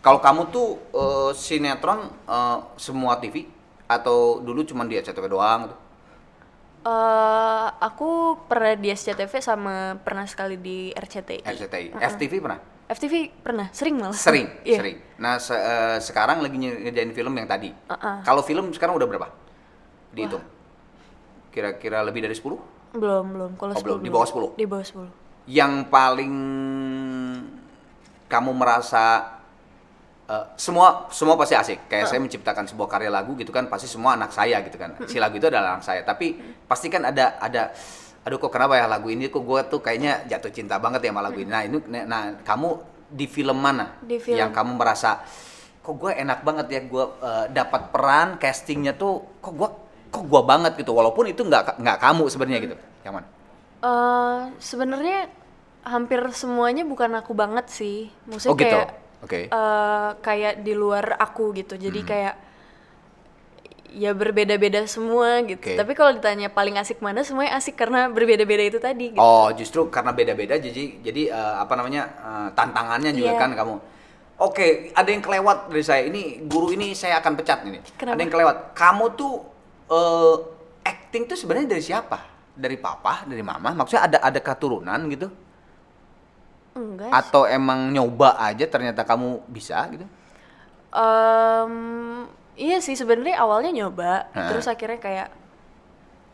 Kalau kamu tuh eh, sinetron eh, semua TV atau dulu cuma di SCTV doang gitu? Eh, aku pernah di SCTV sama pernah sekali di RCTI. RCTI. FTV pernah? FTV pernah, sering malah. Sering, Iya. sering. Nah, se- eh, sekarang lagi nge- ngerjain film yang tadi. Uh-uh. Kalau film sekarang udah berapa? Dihitung. Kira-kira lebih dari 10? Belum, belum. Kalau Oh, belum. 10 Di bawah 10? Di bawah 10. Yang paling kamu merasa eh, semua semua pasti asik. Kayak saya menciptakan sebuah karya lagu gitu kan pasti semua anak saya gitu kan. Si lagu itu adalah anak saya. Tapi pasti kan ada ada aduh kok kenapa ya lagu ini kok gue tuh kayaknya jatuh cinta banget ya sama lagu ini. Nah, ini nah kamu di film mana Di film. yang kamu merasa kok gue enak banget ya gue eh, dapat peran castingnya tuh kok gue kok gue banget gitu walaupun itu nggak nggak kamu sebenarnya gitu. Yang mana? Eh, sebenarnya hampir semuanya bukan aku banget sih. Maksudnya Oh, gitu. kayak Oke. eh, kayak di luar aku gitu. Hmm. Jadi kayak ya berbeda-beda semua gitu. Oke. Tapi kalau ditanya paling asik mana, semuanya asik karena berbeda-beda itu tadi gitu. Oh, justru karena beda-beda jadi jadi eh, apa namanya eh, tantangannya juga Iya. kan kamu. Oke, ada yang kelewat dari saya. Ini guru ini saya akan pecat ini. Kenapa? Ada yang kelewat. Kamu tuh eh, acting tuh sebenarnya dari siapa? Dari papa, dari mama? Maksudnya ada ada keturunan gitu? Enggak. Atau emang nyoba aja ternyata kamu bisa gitu? Em, iya sih sebenarnya awalnya nyoba, Hah. terus akhirnya kayak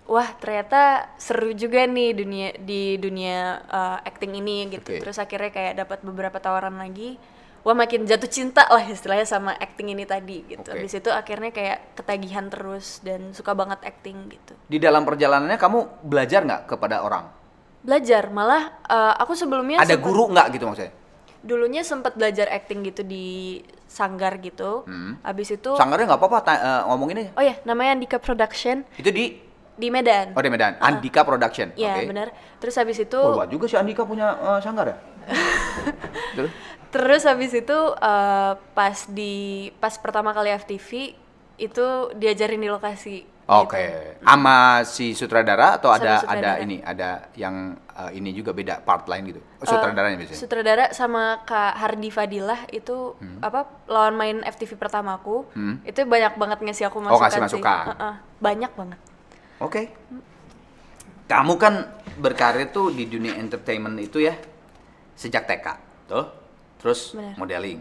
wah ternyata seru juga nih dunia di dunia eh, acting ini gitu. Oke. Terus akhirnya kayak dapat beberapa tawaran lagi. Wah makin jatuh cinta lah istilahnya sama acting ini tadi gitu. Oke. Habis itu akhirnya kayak ketagihan terus dan suka banget acting gitu. Di dalam perjalanannya kamu belajar nggak kepada orang? Belajar malah eh, aku sebelumnya ada sempet- guru nggak gitu maksudnya? Dulunya sempat belajar acting gitu di sanggar gitu. Hmm. Habis itu Sanggarnya nggak apa-apa ta- eh, ngomongin aja. Oh ya, namanya Andika Production Itu di di Medan. Oh di Medan, Andika Production. Iya Oke. benar. Terus habis itu, Oh, juga si Andika punya eh, sanggar ya? Terus? terus habis itu eh, pas di pas pertama kali FTV itu diajarin di lokasi. Oke. gitu. Sama si sutradara atau Sama ada ada sutradara. ini, ada yang eh, ini juga beda part lain gitu. Oh, sutradaranya biasanya. Sutradara sama Kak Hardi Fadilah itu Hmm. apa lawan main FTV pertamaku. Itu banyak banget ngasih aku masukan Oh, ngasih sih. masukan. Heeh, banyak banget. Oke. Kamu kan berkarir tuh di dunia entertainment itu ya sejak TK, tuh. Terus Benar. modeling,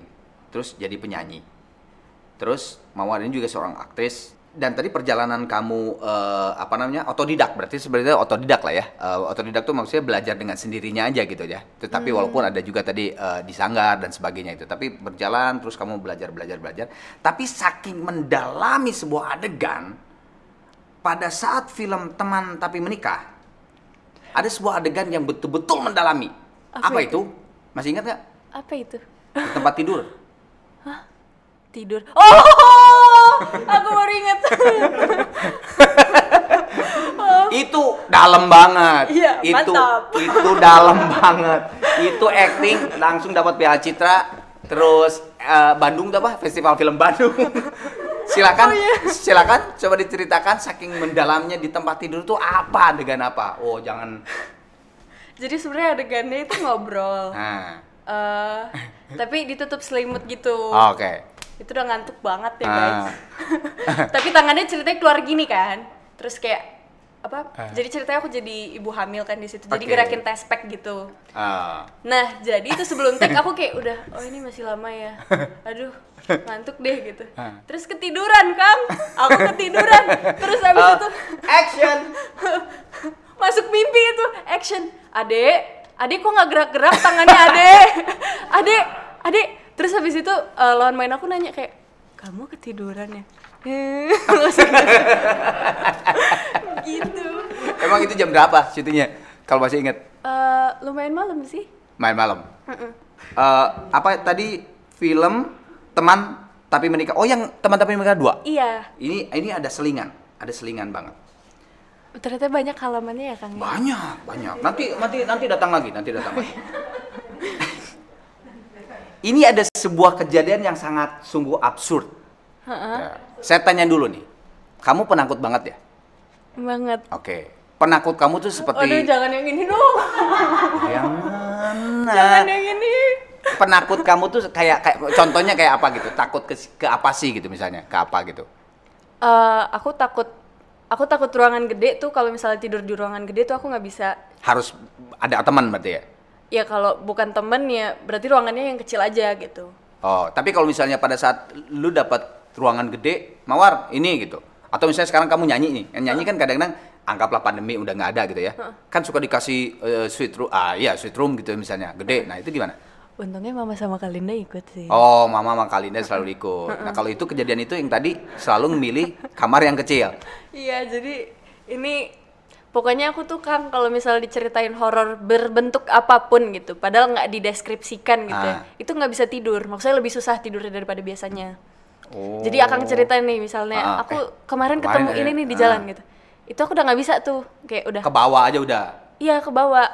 terus jadi penyanyi. Terus Mawar ini juga seorang aktris dan tadi perjalanan kamu eh, apa namanya otodidak. Berarti sebenarnya otodidak lah ya. Eh, otodidak tuh maksudnya belajar dengan sendirinya aja gitu ya. Tetapi walaupun ada juga tadi eh, disanggar dan sebagainya itu. Tapi berjalan terus kamu belajar belajar belajar. Tapi saking mendalami sebuah adegan pada saat film teman tapi menikah ada sebuah adegan yang betul-betul mendalami. Apa, Apa itu? masih ingat nggak? Apa itu? Di tempat tidur. Tidur. Oh, aku baru ingat. itu dalam banget Iya, itu mantap. itu dalam banget itu acting langsung dapat PH Citra terus eh, Bandung tuh apa festival film Bandung silakan Oh, iya. silakan coba diceritakan saking mendalamnya di tempat tidur tuh apa adegan apa oh jangan Jadi sebenarnya adegannya itu ngobrol. nah Eh, tapi ditutup selimut gitu. oke Itu udah ngantuk banget ya Ah. guys. tapi tangannya ceritanya keluar gini kan. Terus kayak apa? Ah. Jadi ceritanya aku jadi ibu hamil kan di situ. Jadi Oke. gerakin tespek gitu. Ah. Nah, jadi itu sebelum take aku kayak udah, oh ini masih lama ya. Aduh, ngantuk deh gitu. Ah. Terus ketiduran, Kang. Aku ketiduran. Terus habis Oh, itu action masuk mimpi itu action adek adek kok nggak gerak-gerak tangannya adek adek adek terus habis itu eh, lawan main aku nanya kayak kamu ketiduran ya? Gitu. Emang itu jam berapa syutingnya? Kalau masih inget Eh, lumayan malam sih. Main malam? Eh, apa tadi? Film teman tapi menikah. Oh yang teman tapi menikah dua? Iya. Ini ini ada selingan. Ada selingan banget. Ternyata banyak halamannya ya kang ya? banyak banyak. Nanti nanti nanti datang lagi nanti datang lagi ini ada sebuah kejadian yang sangat sungguh absurd Ya. saya tanya dulu nih kamu penakut banget ya banget oke penakut kamu tuh Aduh seperti jangan yang ini dong yang mana jangan yang ini penakut kamu tuh kayak kayak contohnya kayak apa gitu? Takut ke ke apa sih gitu misalnya? Ke apa gitu? Eh, aku takut aku takut ruangan gede tuh kalau misalnya tidur di ruangan gede tuh aku nggak bisa Harus ada teman berarti ya? Ya kalau bukan temen ya berarti ruangannya yang kecil aja gitu Oh, tapi kalau misalnya pada saat lu dapat ruangan gede, mawar ini gitu. Atau misalnya sekarang kamu nyanyi nih, yang nyanyi kan kadang-kadang anggaplah pandemi udah nggak ada gitu ya. Kan suka dikasih eh, suite room, ah iya suite room gitu misalnya, gede. Nah itu gimana? untungnya mama sama Kalinda ikut sih Oh, mama sama Kalinda selalu ikut. Nah kalau itu kejadian itu yang tadi selalu memilih kamar yang kecil. iya jadi ini pokoknya aku tuh kang kalau misalnya diceritain horor berbentuk apa pun gitu padahal nggak dideskripsikan gitu ya, Ah. itu nggak bisa tidur maksudnya lebih susah tidurnya daripada biasanya Oh. jadi akang ceritain nih misalnya Ah, aku eh, kemarin kemarin ketemu ada. ini nih di Ah. jalan gitu itu aku udah nggak bisa tuh kayak udah Ke bawah aja udah. iya ke bawah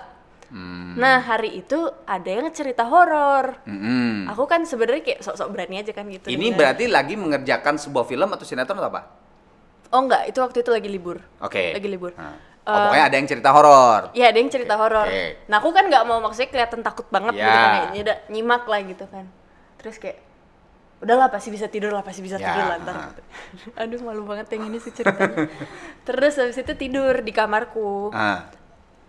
Hmm. nah hari itu ada yang cerita horor Mm-mm. aku kan sebenarnya kayak sok-sok berani aja kan gitu Ini berarti lagi mengerjakan sebuah film atau sinetron atau apa? oh enggak itu waktu itu lagi libur Oke. lagi libur Nah. Oh, Eh, pokoknya ada yang cerita horor. Iya, ada yang cerita horor. Oke. Nah, aku kan nggak mau maksudnya kelihatan takut banget gitu Ya. kan. ya. Udah nyimak lah gitu kan. Terus kayak udahlah pasti bisa tidur lah, pasti bisa Ya, tidur lah ntar. gitu. Aduh, malu banget yang ini sih ceritanya. Terus habis itu tidur di kamarku. Ah.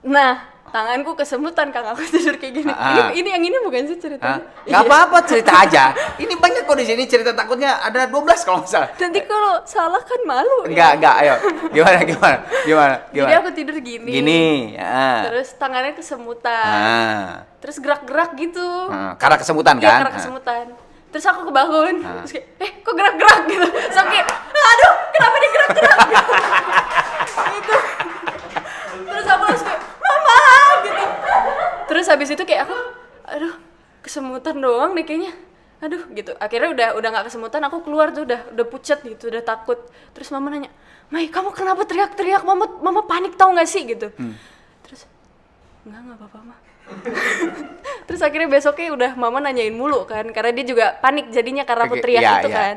Nah, tanganku kesemutan Kang aku tidur kayak gini. Ah. Ini, ini yang ini bukan sih ceritanya? Nggak Iya. apa-apa cerita aja. Ini banyak kok di sini cerita takutnya ada 12 kalau nggak salah. Nanti kalau salah kan malu. ya. Enggak, enggak, ayo. Gimana, gimana? Gimana? Gimana? Jadi aku tidur gini. Gini, ya. Terus tangannya kesemutan. Ah. Terus gerak-gerak gitu. Ah, karena kesemutan Iya, kan? karena Ah. kesemutan. Terus aku kebangun, Ah. terus kayak, eh kok gerak-gerak gitu. Terus aku kayak, aduh kenapa dia gerak-gerak gitu. Terus aku langsung kayak. Terus habis itu kayak aku, aduh kesemutan doang nih kayaknya. Aduh gitu. Akhirnya udah udah nggak kesemutan, aku keluar tuh udah udah pucat gitu, udah takut. Terus mama nanya, Mai kamu kenapa teriak-teriak? Mama mama panik tau gak sih gitu. Hmm. Terus Enggak, enggak apa-apa, mah. Terus akhirnya besoknya udah mama nanyain mulu kan, karena dia juga panik jadinya karena aku teriak iya, itu iya. kan.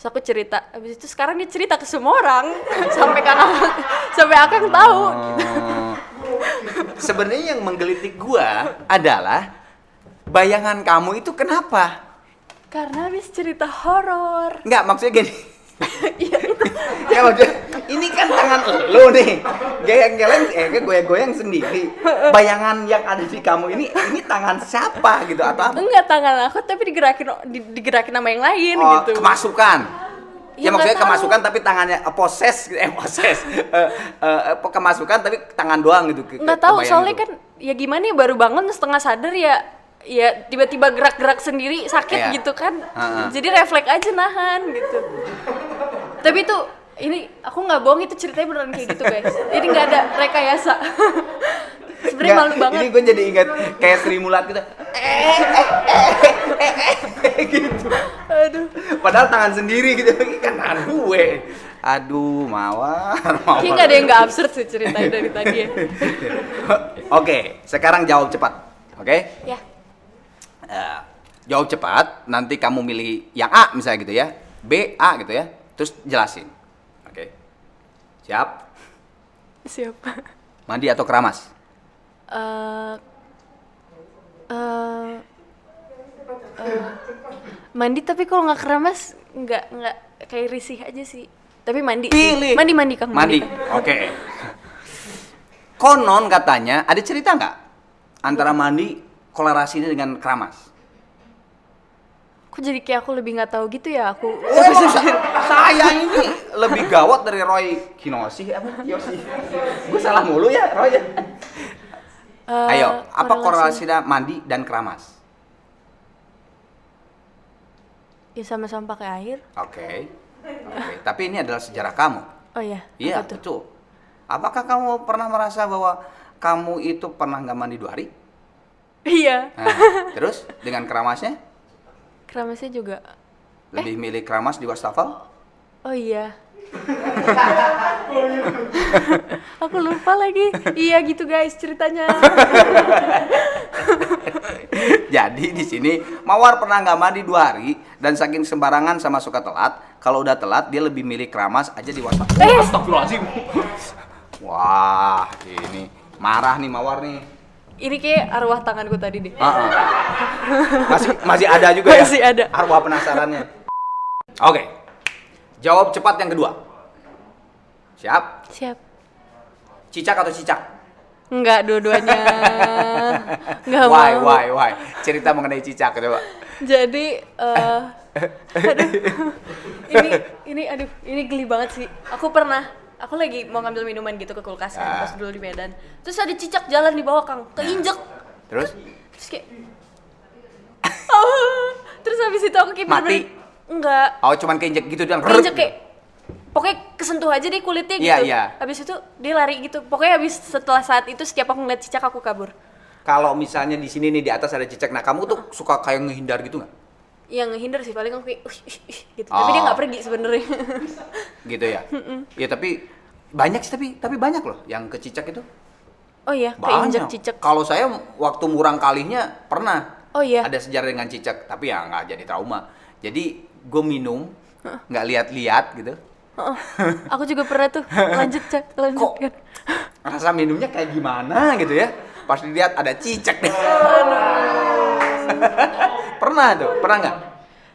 Terus aku cerita, habis itu sekarang dia cerita ke semua orang sampai kakak sampai akang tahu. Oh. Sebenarnya yang menggelitik gua adalah bayangan kamu itu kenapa? Karena habis cerita horor. Enggak, maksudnya gini. Iya itu. Ya maksudnya ini kan tangan lo nih. Goyang-goyang eh goyang-goyang sendiri. Bayangan yang ada di kamu ini ini tangan siapa gitu atau apa? Enggak tangan aku tapi digerakin di- digerakin sama yang lain Oh, gitu. kemasukan. Ya, Ya, maksudnya tahu. kemasukan tapi tangannya eh, poses gitu, eh poses. Eh, eh, kemasukan tapi tangan doang gitu. Nggak tahu soalnya gitu. kan ya gimana ya baru bangun setengah sadar ya ya tiba-tiba gerak-gerak sendiri sakit Iya. gitu kan Heeh. jadi refleks aja nahan gitu tapi itu ini aku nggak bohong itu ceritanya beneran kayak gitu guys jadi nggak ada rekayasa sebenarnya Nggak, malu banget Ini gue jadi ingat kayak Sri Mulat gitu. Eh, eh, eh, eh, eh, eh, gitu. aduh Padahal tangan sendiri gitu. Kan tangan gue. Aduh, mawar, mawar. kayak nggak ada yang nggak absurd sih ceritanya dari tadi ya Oke, sekarang jawab cepat. Oke? ya Eh, jawab cepat, nanti kamu milih yang A misalnya gitu ya. B, A gitu ya. Terus jelasin. Oke. Siap? siapa Mandi atau keramas? Eh, eh, eh, mandi tapi kalau nggak keramas nggak nggak kayak risih aja sih tapi mandi sih. Pilih. mandi mandi kang Mandi. Kang. Oke. Konon katanya ada cerita nggak antara mandi kolerasinya dengan keramas? Kok jadi kayak aku lebih nggak tahu gitu ya aku. Oh, emang sa- saya ini lebih gawat dari Roy Kinoshi apa Kiyoshi? Gue salah mulu ya Roy. ya? Eh, Ayo, apa korelasi- korelasinya mandi dan keramas? Ya sama-sama pakai air. Oke. Oke, tapi ini adalah sejarah kamu. Oh iya. Iya, betul. Apakah kamu pernah merasa bahwa kamu itu pernah nggak mandi dua hari? Iya. Nah, terus dengan keramasnya Keramasnya juga. lebih milih keramas di wastafel? Oh iya. aku lupa lagi. Iya gitu guys ceritanya. Jadi di sini Mawar pernah nggak mandi dua hari dan saking sembarangan sama suka telat. Kalau udah telat dia lebih milih keramas aja di wastafel. Eh. Astagfirullahaladzim. Wah, ini marah nih Mawar nih. ini kayak arwah tanganku tadi deh. Ah, ah. Masih masih ada juga ya. Masih ada. Arwah penasarannya. Oke. Jawab cepat yang kedua. Siap? Siap. Cicak atau cicak? Enggak, dua-duanya. Enggak why, mau. why, why? Cerita mengenai cicak coba. Jadi, eh aduh, ini, ini, aduh, ini geli banget sih. Aku pernah, aku lagi mau ngambil minuman gitu ke kulkas kan, Ah. pas dulu di Medan. Terus ada cicak jalan di bawah kang, keinjek. Terus? Terus kayak, oh, terus habis itu aku kayak Mati? Enggak, Oh, cuman keinjek gitu doang. keinjek kayak, pokoknya kesentuh aja deh kulitnya gitu. Iya, iya. Habis itu dia lari gitu. Pokoknya habis setelah saat itu setiap aku ngeliat cicak aku kabur. Kalau misalnya di sini nih di atas ada cicak, nah kamu tuh suka kayak ngehindar gitu nggak? Yang ngehindar sih paling aku kayak, "Ush, ush, ush," gitu. Tapi dia Oh. nggak pergi sebenarnya. Gitu ya? Ya tapi banyak sih tapi tapi banyak loh yang ke cicak itu. oh iya, keinjek cicak. Kalau saya waktu murang kalinya pernah Oh iya. ada sejarah dengan cicak, tapi ya nggak jadi trauma. Jadi gue minum, nggak lihat-lihat gitu. Heeh. Aku juga pernah tuh. Lanjut, Cak. Lanjut Kok? kan. Rasa minumnya kayak gimana gitu ya? Pas dilihat ada cicak deh. pernah tuh, pernah nggak?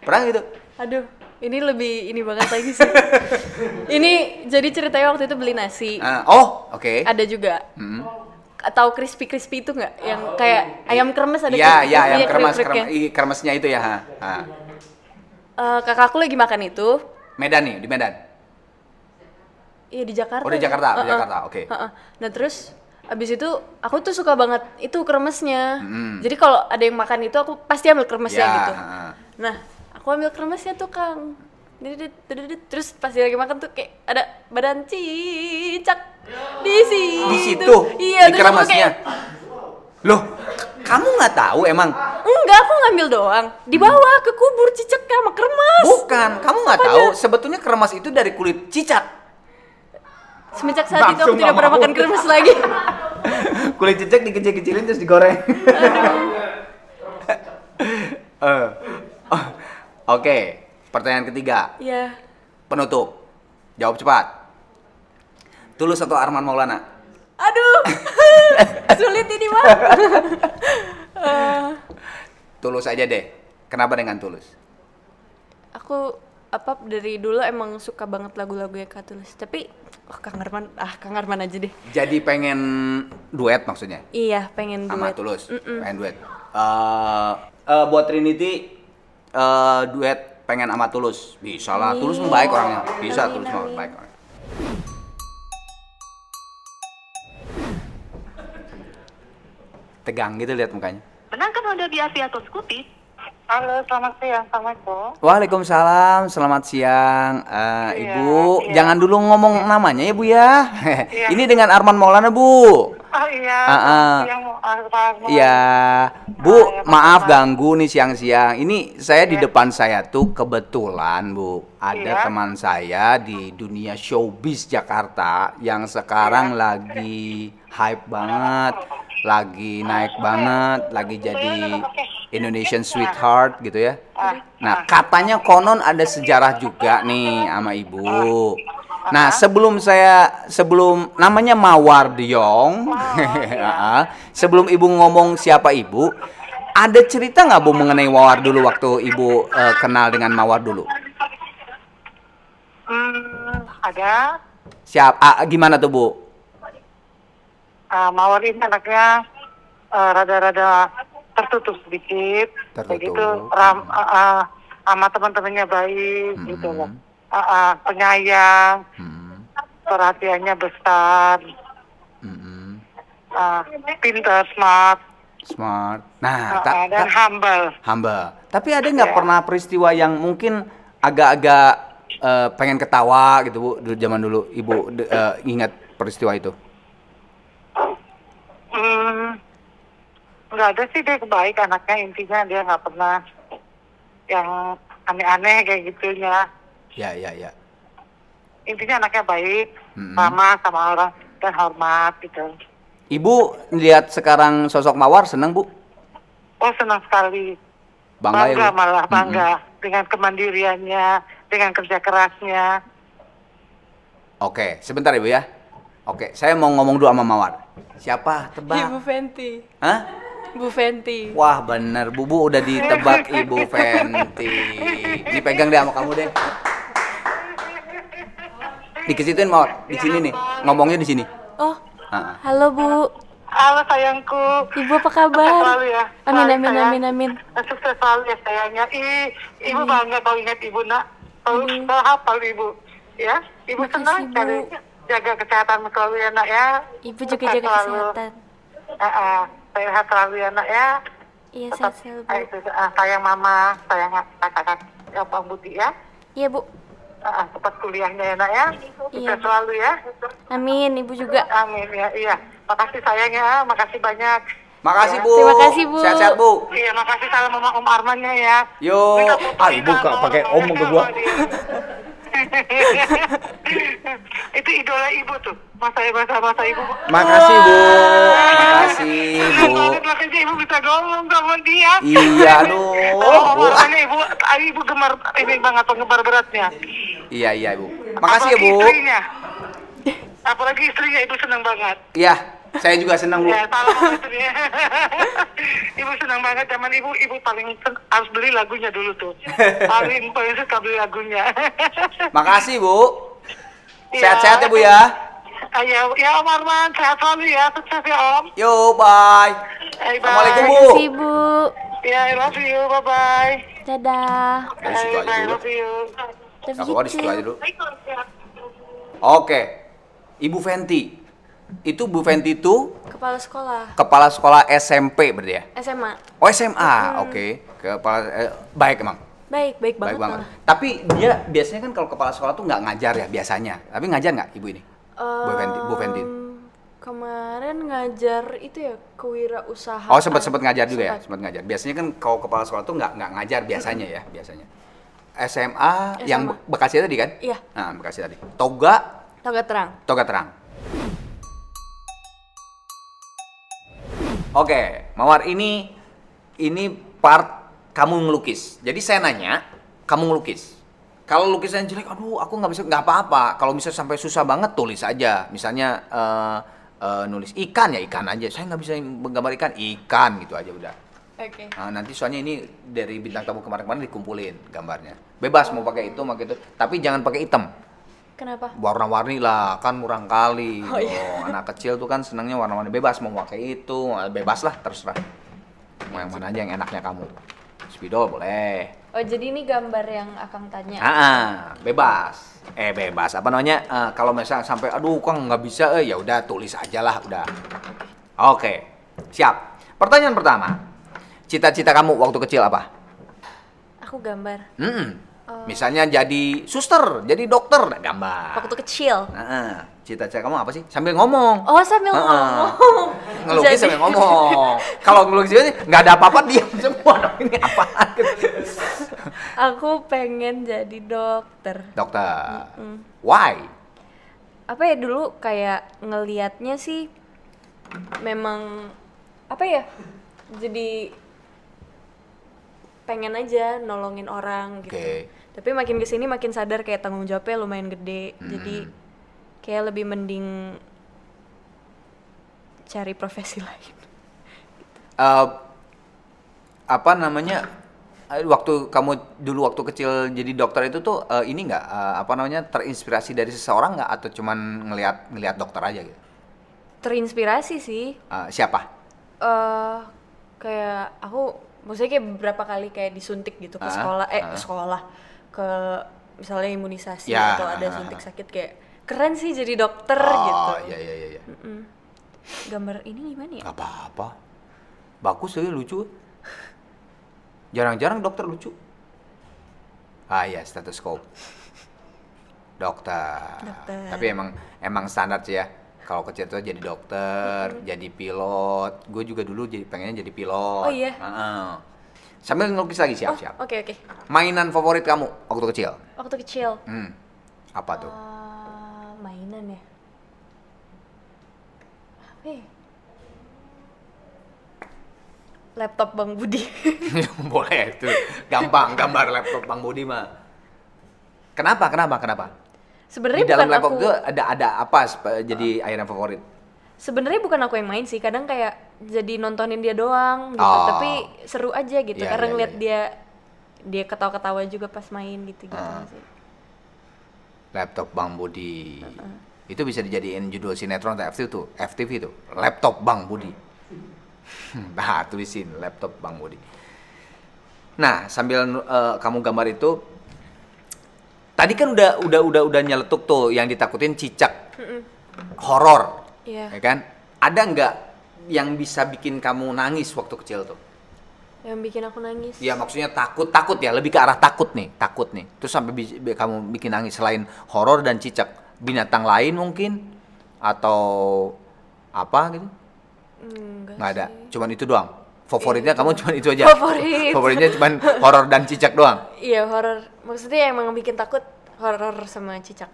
Pernah gitu? Aduh, ini lebih ini banget lagi sih. ini jadi ceritanya waktu itu beli nasi. Ah, oh, oke. Ada juga. Hmm. Tahu crispy crispy itu nggak? Yang kayak ayam kremes ada Iya, iya, yang iya, kremes, kriuk-kriuknya. krem, i- kremesnya itu ya. Ha. Ha. Eh, kakakku lagi makan itu. Medan nih, di Medan. Iya di Jakarta. Oh, di Jakarta, di Heeh. Jakarta, oke. Heeh. Nah terus abis itu aku tuh suka banget itu kremesnya. Mm. Jadi kalau ada yang makan itu aku pasti ambil kremesnya Ya, gitu. Nah aku ambil kremesnya tuh kang. Terus pas dia lagi makan tuh kayak ada badan cicak di situ. Di situ, Iya. di terus kremesnya. kayak, Loh, kamu nggak tahu emang? Enggak, aku ngambil doang. Dibawa ke kubur cicak sama kremes. Bukan, kamu nggak tahu. Sebetulnya kremes itu dari kulit cicak. Semenjak saat itu aku Langsung tidak pernah makan kremes lagi. kulit cicak dikecil-kecilin terus digoreng. Oh, Oke, pertanyaan ketiga, Iya. penutup. Jawab cepat. Tulus atau Arman Maulana? Aduh, sulit ini mah. Eh, Tulus aja deh. Kenapa dengan Tulus? aku apa dari dulu emang suka banget lagu-lagunya Kak Tulus. Tapi oh Kang Arman, ah Kang Arman aja deh. Jadi pengen duet maksudnya? Iya, pengen sama duet. Tulus, Mm-mm. pengen duet. Eh, eh, buat Trinity eh, duet pengen sama Tulus, bisa lah. Tulus mah baik orangnya, bisa Tulus mah amin. baik orangnya. Tegang gitu lihat mukanya. Benarkah Anda di Asia atau Skuti? Halo, selamat siang. Assalamualaikum. Waalaikumsalam, selamat siang, Eh, Iya, Ibu. iya. Jangan dulu ngomong namanya ya Bu ya. Iya. Ini dengan Arman Maulana Bu. Oh iya, siang. ah, Pak. Iya, Bu, Ah, ya, maaf Pak. ganggu nih siang-siang. Ini saya di Iya. depan saya tuh kebetulan, Bu, ada Iya. teman saya di dunia showbiz Jakarta yang sekarang Iya. lagi hype banget, lagi naik banget, lagi jadi Indonesian sweetheart gitu ya. Ah, Nah, katanya konon ada sejarah juga nih sama Ibu. Nah, sebelum saya sebelum namanya Mawar Diong, Ah, sebelum Ibu ngomong siapa Ibu, ada cerita nggak Bu mengenai Mawar dulu waktu Ibu eh, kenal dengan Mawar dulu? Hmm, ada. Siap, ah, gimana tuh Bu? Uh, Mawar ini anaknya eh, rada-rada tertutup sedikit. Tertutup. Begitu ram, ah, ah, sama teman-temannya baik gitu loh. Ah, ah, penyayang, Hmm, perhatiannya besar, hmm, hmm. ah, pintar, smart, smart. Nah, ah, ta- dan ta- humble. hamba. Tapi ada nggak Ya. pernah peristiwa yang mungkin agak-agak eh, pengen ketawa gitu bu, dulu zaman dulu ibu eh, ingat peristiwa itu? Hmm, nggak ada sih dia baik anaknya intinya dia nggak pernah yang aneh-aneh kayak gitunya. Ya ya ya. Intinya anaknya baik, Mm-mm. ramah sama orang dan hormat gitu. Ibu lihat sekarang sosok Mawar seneng bu? Oh senang sekali, Bangga, ya bu? malah bangga dengan kemandiriannya, dengan kerja kerasnya. Oke, sebentar ibu ya. Oke, saya mau ngomong dulu sama Mawar. Siapa? Ibu Tebak. Fenty. Hah? Bu Fenty. Wah bener, Bubu udah ditebak Ibu Fenty. Dipegang deh sama kamu deh. Dikesituin mau di sini nih, ngomongnya di sini. Oh, halo Bu. Halo sayangku. Ibu apa Sukses kabar? selalu ya. Amin amin sayang. amin amin. Sukses selalu ya sayangnya. Ih, ibu bangga kalau ingat ibu nak. Kalau kalau hafal ibu. Ya, ibu Makasih, senang cari jaga kesehatanmu selalu ya nak ya. Ibu juga Sukses jaga selalu. kesehatan. Ah, ah. Sehat selalu ya nak ya. Iya Tetap sehat selalu ah, Bu. itu, ah, sayang mama, sayang kakak ya Bang Budi ya. Iya Bu. Ah, cepat kuliahnya ya nak ya. Iya, selalu ya. Amin. Ibu juga. Amin ya, iya. Makasih sayang ya, makasih banyak. Makasih Ya. Bu. Terima kasih, Bu. Sehat-sehat Bu. Iya, makasih salam sama Om Armannya ya. Yo. Ah, Ibu kak pakai om ke gua. Itu idola ibu tuh. Masa masa masa ibu. Makasih Bu. Makasih Bu. Makanya ibu bisa ngomong sama dia. Iya, aduh. Oh, Bu. makanya ibu, ibu gemar ini banget penggemar beratnya. Iya iya Bu. Makasih ya Apalagi Bu. Istrinya. Apalagi istrinya ibu senang banget. Iya, saya juga senang Bu. Ya, istrinya. ibu senang banget zaman ibu, ibu paling harus beli lagunya dulu tuh. paling paling suka beli lagunya. Makasih Bu. Iya. Sehat-sehat ya Bu ya. Ah, ya, ya Om Arman, sehat selalu ya, sukses ya Om. Yo, bye. Hey, bye. Assalamualaikum, Bu. Makasih Bu. Ya, I love you, bye bye. Dadah. Dari situ aja I dulu. love you. You apa-apa di situ too. aja dulu. Oke. Ibu Fenty. Itu Bu Fenty itu Kepala sekolah. kepala sekolah SMP berarti ya? SMA. Oh SMA, oke. Kepala eh, baik emang, Baik, baik banget. baik banget. malah. Tapi dia biasanya kan kalau kepala sekolah tuh nggak ngajar ya biasanya. Tapi ngajar nggak ibu ini? Bu Fenty, Bu Fenty. Em, Kemarin ngajar itu ya kewirausahaan. Oh sempat sempat ngajar juga ya, Sempat. sempat ngajar. Biasanya kan kalau kepala sekolah tuh nggak nggak ngajar biasanya ya, biasanya. SMA, yang SMA. Be- Bekasi tadi kan? Iya. Nah, Bekasi tadi. Toga, Toga terang. toga terang. Oke, Mawar ini ini part kamu ngelukis. Jadi saya nanya, kamu ngelukis. Kalau lukisannya jelek, aduh aku nggak bisa, nggak apa-apa. Kalau misalnya sampai susah banget tulis aja. Misalnya eh, eh, nulis ikan ya ikan aja. Saya nggak bisa menggambar ikan, ikan gitu aja udah. Oke. Nah, nanti soalnya ini dari bintang tamu kemarin-kemarin dikumpulin gambarnya. Bebas mau pakai itu, mau pakai itu, tapi jangan pakai hitam. Kenapa? Warna-warni lah, kan murang kali. Oh, iya. Anak kecil tuh kan senangnya warna-warni bebas mau pakai itu, bebas lah terserah. Mau yang mana aja yang enaknya kamu. Spidol boleh. Oh jadi ini gambar yang Akang tanya. Ah, ah, bebas. Eh bebas. Apa namanya? eh, kalau misalnya sampai aduh kang nggak bisa, eh ya udah tulis aja lah udah. Oke, siap. Pertanyaan pertama. Cita-cita kamu waktu kecil apa? Aku gambar. Hmm. Misalnya jadi suster, jadi dokter, nah, gambar. Waktu kecil. Nah, cita-cita kamu apa sih? Sambil ngomong. Oh sambil Heeh. ngomong. Ngelukis Jadi- sambil ngomong. Kalau ngelukis ini nggak ada apa-apa diam semua dong. Ini apaan? Aku pengen jadi dokter. Dokter. Why? Apa ya dulu kayak ngelihatnya sih memang apa ya? Jadi pengen aja nolongin orang gitu. Oke. Tapi makin ke sini makin sadar kayak tanggung jawabnya lumayan gede. Jadi Hmm. kayak lebih mending cari profesi lain. Eh, apa namanya? eh, Waktu kamu dulu waktu kecil jadi dokter itu tuh eh, ini nggak eh, apa namanya terinspirasi dari seseorang nggak atau cuman ngelihat ngelihat dokter aja gitu? Terinspirasi sih. Eh, siapa? eh kayak aku maksudnya kayak beberapa kali kayak disuntik gitu ke Ah, sekolah eh ah. ke sekolah ke misalnya imunisasi Ya, atau ada ah, suntik sakit kayak keren sih jadi dokter oh, gitu iya iya iya. iya. Mm-mm. gambar ini gimana ya apa-apa. Bagus ya lucu. Jarang-jarang dokter lucu. Ah iya, stetoskop. Dokter. Dokter. Tapi emang emang standar sih ya. Kalau kecil tuh jadi dokter, jadi pilot. Gue juga dulu jadi pengennya jadi pilot. Oh, iya? Heeh. Sambil ngelukis lagi oh siap-siap. oke oke Mainan favorit kamu waktu kecil? waktu kecil Hmm. Apa tuh? Eh, mainan ya apa ya laptop bang Budi Boleh itu. Gampang gambar laptop Bang Budi mah. Kenapa? Kenapa? Kenapa? Sebenarnya di dalam laptop aku itu ada ada apa jadi akhirnya favorit? sebenarnya bukan aku yang main sih kadang kayak jadi nontonin dia doang gitu Oh. tapi seru aja gitu Iya, karena iya, ngeliat iya, dia dia ketawa-ketawa juga pas main gitu gitu Ah. sih Laptop Bang Budi. Itu bisa dijadiin judul sinetron atau FTV tuh, FTV tuh. Laptop Bang Budi. Nah, tulisin laptop Bang Budi. Nah, sambil eh, kamu gambar itu Tadi kan udah udah udah udah nyeletuk tuh yang ditakutin cicak. Horor. Iya. Ya kan? Ada nggak yang bisa bikin kamu nangis waktu kecil tuh? yang bikin aku nangis Ya maksudnya takut takut ya lebih ke arah takut nih takut nih terus sampai bi- bi- kamu bikin nangis selain horor dan cicak binatang lain mungkin atau apa gitu Enggak nggak ada sih. cuman itu doang favoritnya kamu cuman itu aja Favorit. favoritnya cuman horor dan cicak doang iya horor maksudnya emang bikin takut horor sama cicak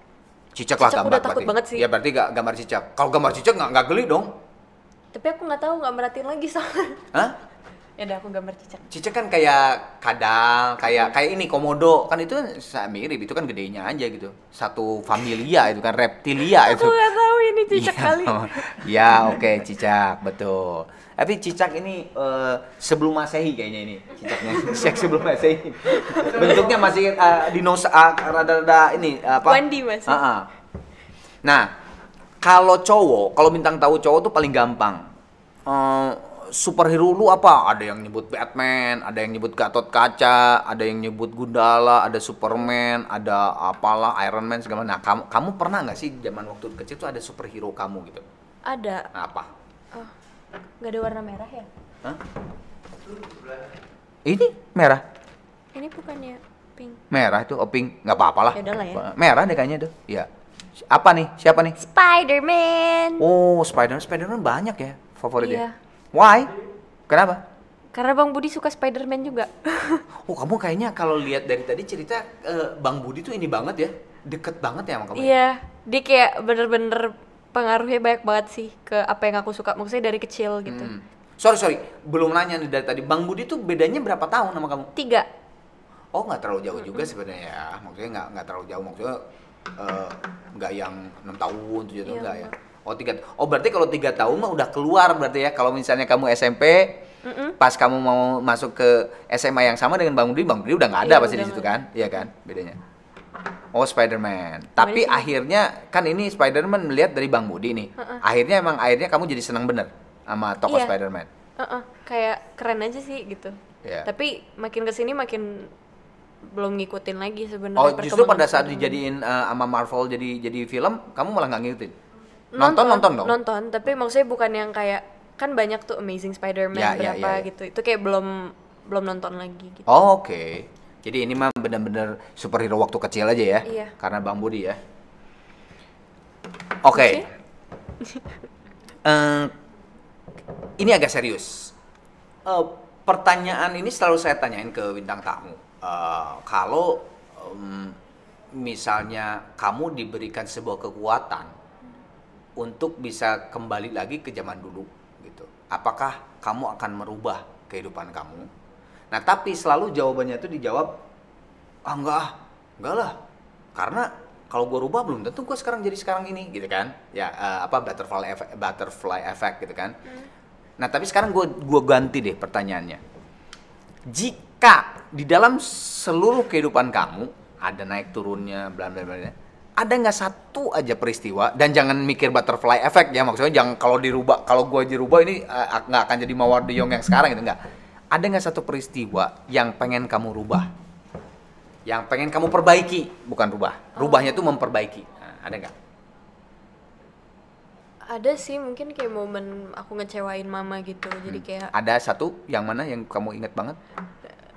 cicak lah Cicak gambar udah takut berarti. banget sih. ya berarti gak gambar cicak kalau gambar cicak nggak nggak geli dong tapi aku nggak tahu nggak merhatiin lagi soalnya Hah? ya udah aku gambar cicak Cicak kan kayak kadal, kayak kayak ini komodo kan itu mirip itu kan gedenya aja gitu. Satu familia itu kan reptilia itu. aku nggak tahu ini cicak Iya. kali ya oke cicak betul. Tapi cicak ini eh, sebelum masehi kayaknya ini cicaknya. Cicak sebelum masehi. Bentuknya masih eh, dinosa ah, rada-rada ini apa? Wendy masih. Ah, ah. Nah kalau cowok, kalau bintang tahu cowok tuh paling gampang. Eh, superhero lu apa? Ada yang nyebut Batman, ada yang nyebut Gatot Kaca, ada yang nyebut Gundala, ada Superman, ada apalah Iron Man segala. Nah, kamu kamu pernah nggak sih zaman waktu kecil tuh ada superhero kamu gitu? ada Nah, apa? oh nggak ada warna merah ya Hah? Ini merah. ini bukannya pink Merah itu oping nggak apa-apa lah. Ya udahlah ya. Merah deh kayaknya tuh. Iya. Apa nih? Siapa nih? Spiderman Oh, Spider-Man. Spider-Man banyak ya favoritnya. Iya. Why? Kenapa? karena bang Budi suka Spiderman juga Oh, kamu kayaknya kalau lihat dari tadi cerita eh, Bang Budi tuh ini banget ya. Deket banget ya sama kamu. ya? iya dia kayak bener-bener pengaruhnya banyak banget sih ke apa yang aku suka maksudnya dari kecil gitu Hmm. Sorry, sorry. Belum nanya nih dari tadi. Bang Budi tuh bedanya berapa tahun sama kamu? tiga Oh, nggak terlalu jauh juga sebenarnya ya. Maksudnya nggak nggak terlalu jauh. Maksudnya eh, nggak yang enam tahun, tujuh tahun Iya, nggak ya. Oh tiga. Oh berarti kalau tiga tahun mah udah keluar berarti ya. Kalau misalnya kamu SMP, pas kamu mau masuk ke SMA yang sama dengan Bang Budi, Bang Budi udah nggak ada Iya, pasti di situ kan? Iya kan? Bedanya. Oh Spider-Man. Tapi sih? akhirnya kan ini Spider-Man melihat dari Bang Budi nih. Akhirnya emang akhirnya kamu jadi senang bener sama tokoh Iya. Spider-Man. Heeh, kayak keren aja sih gitu Iya. tapi makin ke sini makin belum ngikutin lagi sebenarnya Oh justru pada saat dijadiin eh, sama Marvel jadi jadi film, kamu malah nggak ngikutin? Nonton nonton dong. nonton tapi maksudnya bukan yang kayak kan banyak tuh Amazing Spider-Man Ya, ya, berapa ya, ya. gitu itu kayak belum belum nonton lagi gitu Oh, Oke. Jadi ini mah benar-benar superhero waktu kecil aja ya. Iya. Karena Bang Budi ya. Oke. Eh, ini agak serius. Eh, pertanyaan ini selalu saya tanyain ke bintang tamu. Eh, kalau em, misalnya kamu diberikan sebuah kekuatan untuk bisa kembali lagi ke zaman dulu gitu. Apakah kamu akan merubah kehidupan kamu? Nah, tapi selalu jawabannya itu dijawab ah enggak, ah, enggak lah. Karena kalau gue rubah belum tentu gue sekarang jadi sekarang ini gitu kan. Ya eh, apa butterfly effect, butterfly effect gitu kan. Nah, tapi sekarang gue gua ganti deh pertanyaannya. Jika di dalam seluruh kehidupan kamu ada naik turunnya, bla bla bla, ada nggak satu aja peristiwa dan jangan mikir butterfly effect ya maksudnya jangan kalau dirubah kalau gue dirubah ini eh, nggak akan jadi mawar de Jong yang sekarang gitu nggak. Ada nggak satu peristiwa yang pengen kamu rubah, yang pengen kamu perbaiki, bukan rubah, rubahnya tuh memperbaiki. Nah, ada nggak? ada sih mungkin kayak momen aku ngecewain mama gitu jadi Hmm. kayak Ada satu yang mana yang kamu ingat banget?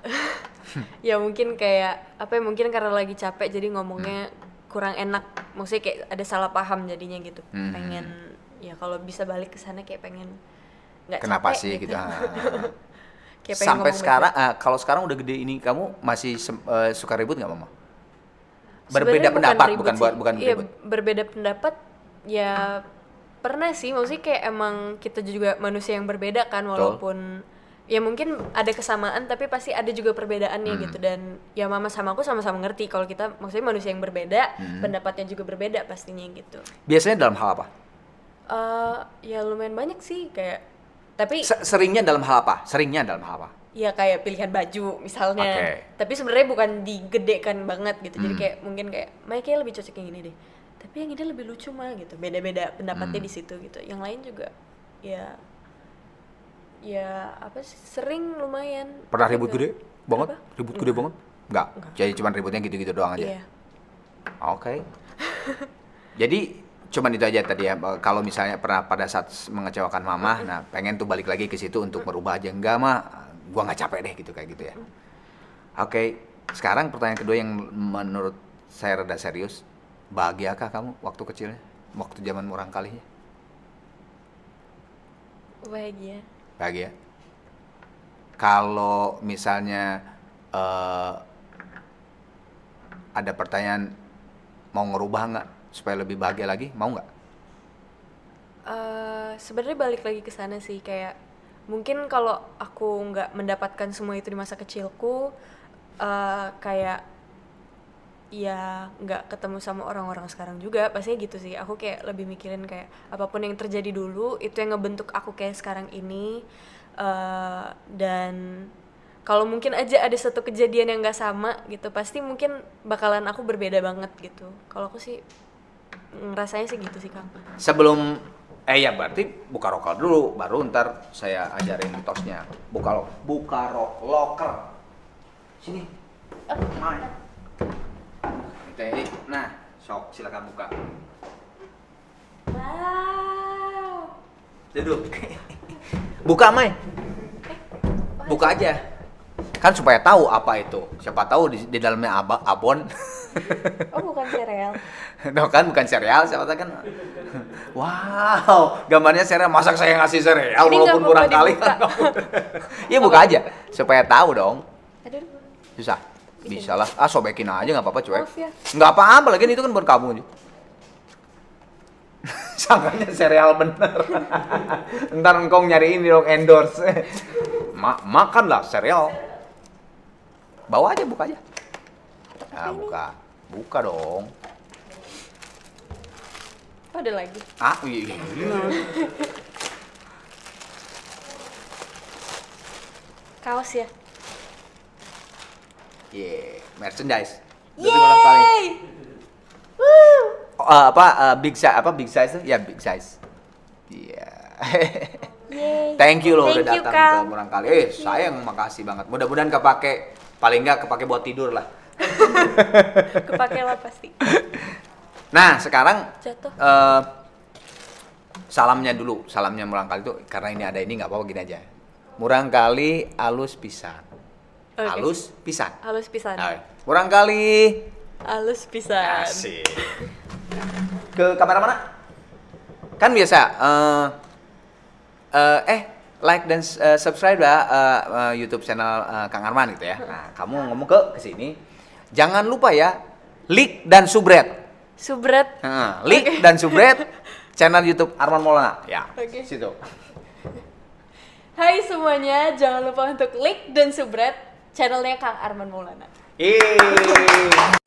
ya mungkin kayak apa ya mungkin karena lagi capek jadi ngomongnya kurang enak maksudnya kayak ada salah paham jadinya gitu Hmm. pengen ya kalau bisa balik ke sana kayak pengen nggak Kenapa capek sih gitu? Ah. Kayak Sampai sekarang, ah, kalau sekarang udah gede ini, kamu masih eh, suka ribut nggak, mama? Sebenarnya Berbeda pendapat, ribut bukan buat bukan iya, ribut. berbeda pendapat ya pernah sih maksudnya kayak emang kita juga manusia yang berbeda kan walaupun ya mungkin ada kesamaan tapi pasti ada juga perbedaannya Hmm. gitu dan ya mama sama aku sama-sama ngerti kalau kita maksudnya manusia yang berbeda Hmm. pendapatnya juga berbeda pastinya gitu Biasanya dalam hal apa? Eh, ya lumayan banyak sih kayak tapi Se- seringnya dalam hal apa? Seringnya dalam hal apa? ya kayak pilihan baju misalnya Oke. tapi sebenarnya bukan digedekan banget gitu jadi Hmm. kayak mungkin kayak kayak lebih cocok yang ini deh tapi yang ini lebih lucu mah gitu beda-beda pendapatnya Hmm. di situ gitu yang lain juga ya ya apa sih sering lumayan Pernah ribut gede banget? Kenapa? Ribut gede banget? Enggak. Jadi cuman ributnya gitu-gitu doang aja. iya Oke. Jadi cuman itu aja tadi ya. eh, Kalau misalnya pernah pada saat mengecewakan mama, nah pengen tuh balik lagi ke situ untuk merubah aja enggak mah, gua nggak capek deh gitu kayak gitu ya. Oke. Sekarang pertanyaan kedua yang menurut saya rada serius. Bahagiakah kamu waktu kecilnya? Waktu zaman murang kalinya? bahagia Bahagia. Kalau misalnya eh, ada pertanyaan mau ngerubah nggak supaya lebih bahagia lagi, mau nggak? Eh, sebenarnya balik lagi ke sana sih kayak mungkin kalau aku nggak mendapatkan semua itu di masa kecilku eh, kayak ya nggak ketemu sama orang-orang sekarang juga pastinya gitu sih. Aku kayak lebih mikirin kayak apa pun yang terjadi dulu itu yang ngebentuk aku kayak sekarang ini. Eh, dan kalau mungkin aja ada satu kejadian yang nggak sama gitu pasti mungkin bakalan aku berbeda banget gitu. Kalau aku sih ngerasanya sih gitu sih kang Sebelum eh ya berarti buka rokal dulu, baru ntar saya ajarin tosnya. Buka lo, buka ro, loker. Sini. Mai. Teh, nah, sok silakan buka. wow Duduk. buka, Mai. Buka aja. Kan supaya tahu apa itu. Siapa tahu di, di dalamnya aba, abon. Oh bukan sereal. No kan bukan sereal, siapa tahu kan. Wow, gambarnya sereal. Masa saya ngasih sereal Ini walaupun kurang kali. Iya buka aja, supaya tahu dong. Aduh. Susah. Bisa lah. Ah sobekin aja nggak apa-apa cuek. Ya. Nggak apa-apa lagi itu kan buat kamu. Sangkanya sereal bener. Ntar engkau nyariin dong endorse. Ma makan lah sereal. Bawa aja buka aja. Nah, buka. Buka dong. Oh, ada lagi. Ah, iya. iya. Kaos ya. Yeah, merchandise. Udah. Yeay. Woo. Eh, apa eh, big size apa big size? Ya big size. Iya. Yeay. Thank you loh udah Thank you, datang ke Murang Kali. Eh, saya yang makasih banget. Mudah-mudahan kepake paling nggak kepake buat tidur lah. Kepake lah pasti. Nah, sekarang Jatuh. eh salamnya dulu, salamnya Murang Kali tuh karena ini ada ini nggak apa-apa gini aja. Murang Kali alus pisan. Oke. Alus pisan. Halus pisan. Nah, Murang Kali Halus pisan. Asik. Ke kamera mana? Kan biasa eh eh, eh like dan eh, subscribe lah eh, eh, YouTube channel eh, Kang Arman gitu ya. Nah, kamu ngomong ke ke sini. Jangan lupa ya, like dan subscribe. Subret. Nah, like Oke. dan subscribe channel YouTube Arman Maulana. Ya, Oke. situ. Hai semuanya, jangan lupa untuk like dan subret channelnya Kang Arman Maulana. Ih.